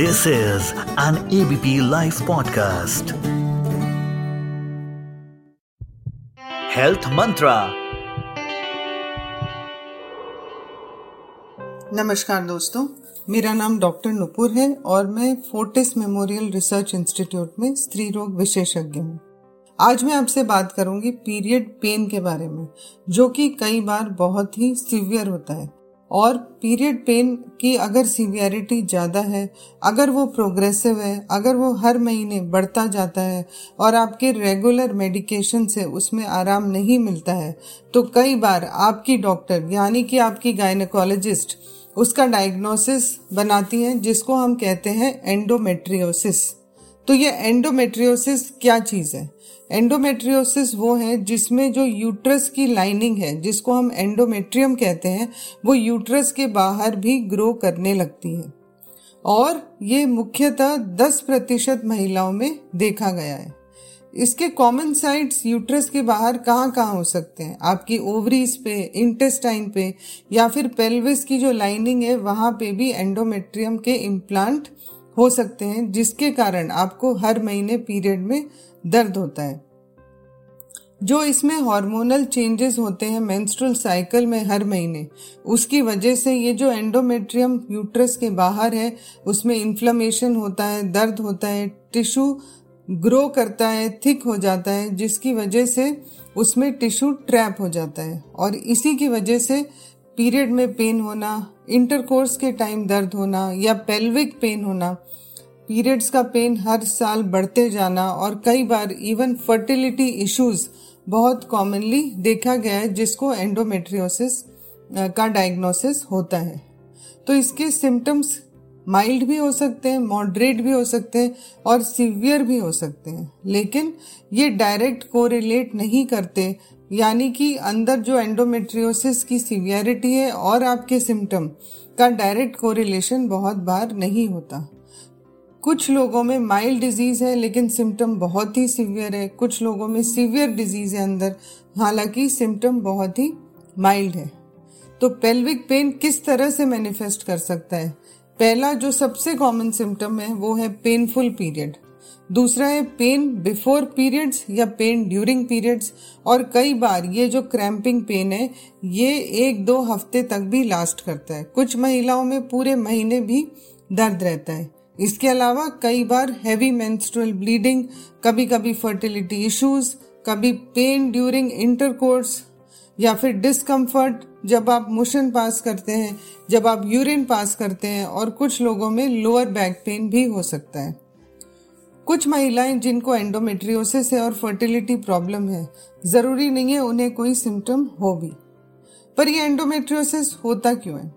This is an ABP Life podcast. Health Mantra. नमस्कार दोस्तों, मेरा नाम डॉक्टर नुपुर है और मैं फोर्टिस मेमोरियल रिसर्च इंस्टीट्यूट में स्त्री रोग विशेषज्ञ हूँ आज मैं आपसे बात करूँगी पीरियड पेन के बारे में, जो कि कई बार बहुत ही सीवियर होता है और पीरियड पेन की अगर सीवियरिटी ज़्यादा है, अगर वो प्रोग्रेसिव है, अगर वो हर महीने बढ़ता जाता है और आपके रेगुलर मेडिकेशन से उसमें आराम नहीं मिलता है तो कई बार आपकी डॉक्टर यानी कि आपकी गायनेकोलॉजिस्ट उसका डायग्नोसिस बनाती हैं, जिसको हम कहते हैं एंडोमेट्रियोसिस तो ये एंडोमेट्रियोसिस क्या चीज़ है? एंडोमेट्रियोसिस वो है जिसमें जो यूट्रस की लाइनिंग है, जिसको हम एंडोमेट्रियम कहते हैं, वो यूट्रस के बाहर भी ग्रो करने लगती है। और ये मुख्यतः 10 प्रतिशत महिलाओं में देखा गया है। इसके कॉमन साइट्स यूट्रस के बाहर कहाँ कहाँ हो सकते हैं? आपकी ओवरीज पे इंटेस्टाइन पे, या फिर पेल्विस की जो लाइनिंग है, वहाँ पे भी एंडोमेट्रियम के इम्प्लांट हो सकते हैं, जिसके कारण आपको हर महीने पीरियड में दर्द होता है। जो इसमें हार्मोनल चेंजेस होते हैं मेंस्ट्रुअल साइकिल में हर महीने, उसकी वजह से ये जो एंडोमेट्रियम यूट्रस के बाहर है, उसमें इन्फ्लेमेशन होता है, दर्द होता है टिश्यू ग्रो करता है थिक हो जाता है, जिसकी वजह से उसमें टिश्यू ट्रैप हो जाता है। और इसी की वजह से पीरियड में पेन होना, इंटरकोर्स के टाइम दर्द होना या पेल्विक पेन होना, पीरियड्स का पेन हर साल बढ़ते जाना और कई बार इवन फर्टिलिटी इश्यूज़ बहुत कॉमनली देखा गया है जिसको एंडोमेट्रियोसिस का डायग्नोसिस होता है। तो इसके सिम्टम्स माइल्ड भी हो सकते हैं मॉडरेट भी हो सकते हैं और सीवियर भी हो सकते हैं। लेकिन ये डायरेक्ट कोरिलेट नहीं करते यानी कि अंदर जो एंडोमेट्रियोसिस की सीवियरिटी है और आपके सिम्टम का डायरेक्ट कोरिलेशन बहुत बार नहीं होता। कुछ लोगों में माइल्ड डिज़ीज़ है, लेकिन सिम्टम बहुत ही सीवियर है। कुछ लोगों में सीवियर डिज़ीज़ है अंदर, हालाँकि सिम्टम बहुत ही माइल्ड है। तो पेल्विक पेन किस तरह से मैनिफेस्ट कर सकता है? पहला जो सबसे कॉमन सिम्टम है, वो है पेनफुल पीरियड दूसरा है पेन बिफोर पीरियड्स या पेन ड्यूरिंग पीरियड्स और कई बार ये जो क्रैम्पिंग पेन है, ये एक दो हफ़्ते तक भी लास्ट करता है। कुछ महिलाओं में पूरे महीने भी दर्द रहता है। इसके अलावा कई बार हैवी मेंस्ट्रुअल ब्लीडिंग कभी कभी फर्टिलिटी इश्यूज़ कभी पेन ड्यूरिंग इंटरकोर्स या फिर डिस्कम्फर्ट जब आप मोशन पास करते हैं, जब आप यूरिन पास करते हैं, और कुछ लोगों में लोअर बैक पेन भी हो सकता है। कुछ महिलाएँ जिनको एंडोमेट्रियोसिस है और फर्टिलिटी प्रॉब्लम है, ज़रूरी नहीं है उन्हें कोई सिम्टम हो भी। पर ये एंडोमेट्रियोसिस होता क्यों है?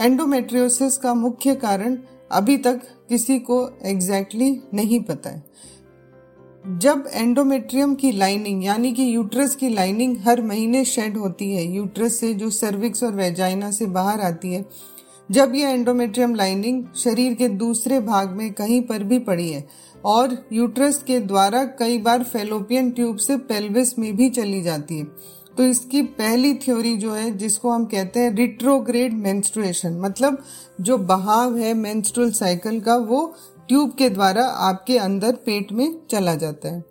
एंडोमेट्रियोसिस का मुख्य कारण अभी तक किसी को एग्जैक्टली exactly नहीं पता है। जब एंडोमेट्रियम की लाइनिंग यानी कि यूट्रस की लाइनिंग हर महीने शेड होती है यूट्रस से जो सर्विक्स और वेजाइना से बाहर आती है, जब यह एंडोमेट्रियम लाइनिंग शरीर के दूसरे भाग में कहीं पर भी पड़ी है और यूट्रस के द्वारा कई बार फेलोपियन ट्यूब से पेल्विस में भी चली जाती है। तो इसकी पहली थ्योरी जो है, जिसको हम कहते हैं रिट्रोग्रेड मेंस्ट्रुएशन मतलब जो बहाव है मेंस्ट्रुअल साइकिल का, वो ट्यूब के द्वारा आपके अंदर पेट में चला जाता है।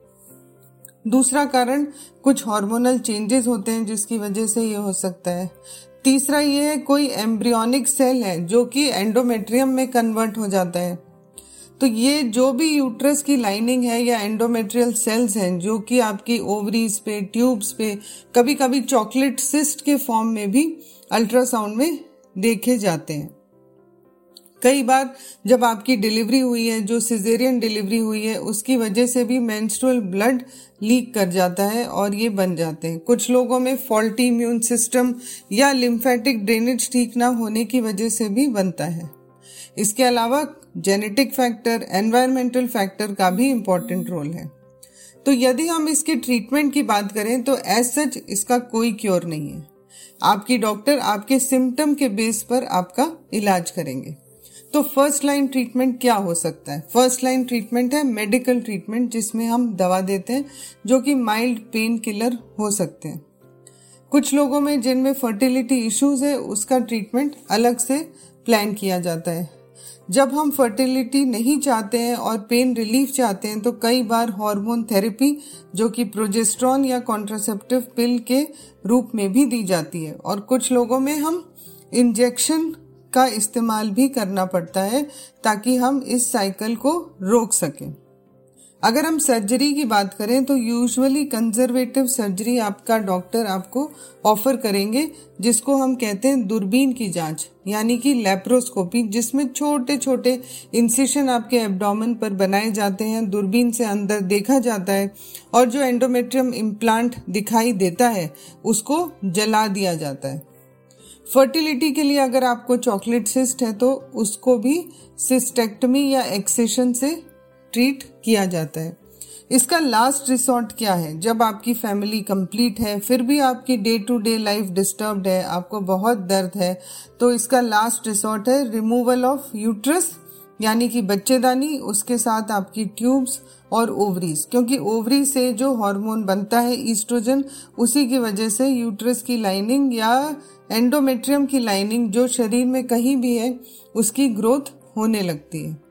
दूसरा कारण, कुछ हार्मोनल चेंजेस होते हैं, जिसकी वजह से ये हो सकता है। तीसरा ये है, कोई एम्ब्रियोनिक सेल है, जो कि एंडोमेट्रियम में कन्वर्ट हो जाता है। तो ये जो भी यूट्रस की लाइनिंग है या एंडोमेट्रियल सेल्स हैं, जो कि आपकी ओवरीज पे ट्यूब्स पे कभी कभी चॉकलेट सिस्ट के फॉर्म में भी अल्ट्रासाउंड में देखे जाते हैं। कई बार जब आपकी डिलीवरी हुई है, जो सिजेरियन डिलीवरी हुई है, उसकी वजह से भी मेंस्ट्रुअल ब्लड लीक कर जाता है और ये बन जाते हैं। कुछ लोगों में फॉल्टी इम्यून सिस्टम या लिम्फेटिक ड्रेनेज ठीक ना होने की वजह से भी बनता है। इसके अलावा जेनेटिक फैक्टर एनवायरमेंटल फैक्टर का भी इम्पोर्टेंट रोल है। तो यदि हम इसके ट्रीटमेंट की बात करें तो एज सच इसका कोई क्योर नहीं है। आपकी डॉक्टर आपके सिम्टम के बेस पर आपका इलाज करेंगे। तो फ़र्स्ट लाइन ट्रीटमेंट क्या हो सकता है? फ़र्स्ट लाइन ट्रीटमेंट है मेडिकल ट्रीटमेंट जिसमें हम दवा देते हैं, जो कि माइल्ड पेन किलर हो सकते हैं। कुछ लोगों में जिनमें फर्टिलिटी इश्यूज़ है, उसका ट्रीटमेंट अलग से प्लान किया जाता है। जब हम फर्टिलिटी नहीं चाहते हैं और पेन रिलीफ चाहते हैं तो कई बार हार्मोन थेरेपी जो कि प्रोजेस्ट्रॉन या कॉन्ट्रासेप्टिव पिल के रूप में भी दी जाती है। और कुछ लोगों में हम इंजेक्शन का इस्तेमाल भी करना पड़ता है, ताकि हम इस साइकिल को रोक सकें। अगर हम सर्जरी की बात करें तो यूजुअली कंजर्वेटिव सर्जरी आपका डॉक्टर आपको ऑफ़र करेंगे, जिसको हम कहते हैं दूरबीन की जाँच, यानी कि लेप्रोस्कोपी जिसमें छोटे छोटे इंसिशन आपके एब्डोमेन पर बनाए जाते हैं, दूरबीन से अंदर देखा जाता है, और जो एंडोमेट्रियम इम्प्लांट दिखाई देता है, उसको जला दिया जाता है। फर्टिलिटी के लिए अगर आपको चॉकलेट सिस्ट है तो उसको भी सिस्टेक्टमी या एक्सेशन से ट्रीट किया जाता है। इसका लास्ट रिसोर्ट क्या है? जब आपकी फैमिली कंप्लीट है, फिर भी आपकी day to day life disturbed है, आपको बहुत दर्द है तो इसका लास्ट रिसोर्ट है रिमूवल ऑफ़ यूट्रस यानी कि बच्चेदानी, उसके साथ आपकी ट्यूब्स और ओवरीज क्योंकि ओवरी से जो हार्मोन बनता है ईस्ट्रोजन उसी की वजह से यूट्रस की लाइनिंग या एंडोमेट्रियम की लाइनिंग जो शरीर में कहीं भी है, उसकी ग्रोथ होने लगती है।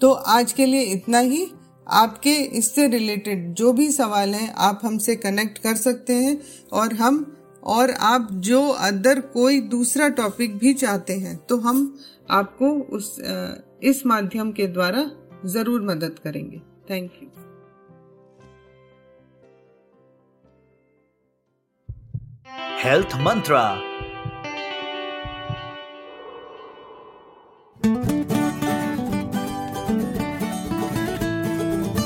तो आज के लिए इतना ही। आपके इससे रिलेटेड जो भी सवाल हैं, आप हमसे कनेक्ट कर सकते हैं और हम और आप जो अदर कोई दूसरा टॉपिक भी चाहते हैं तो हम आपको उस इस माध्यम के द्वारा ज़रूर मदद करेंगे। Thank you health mantra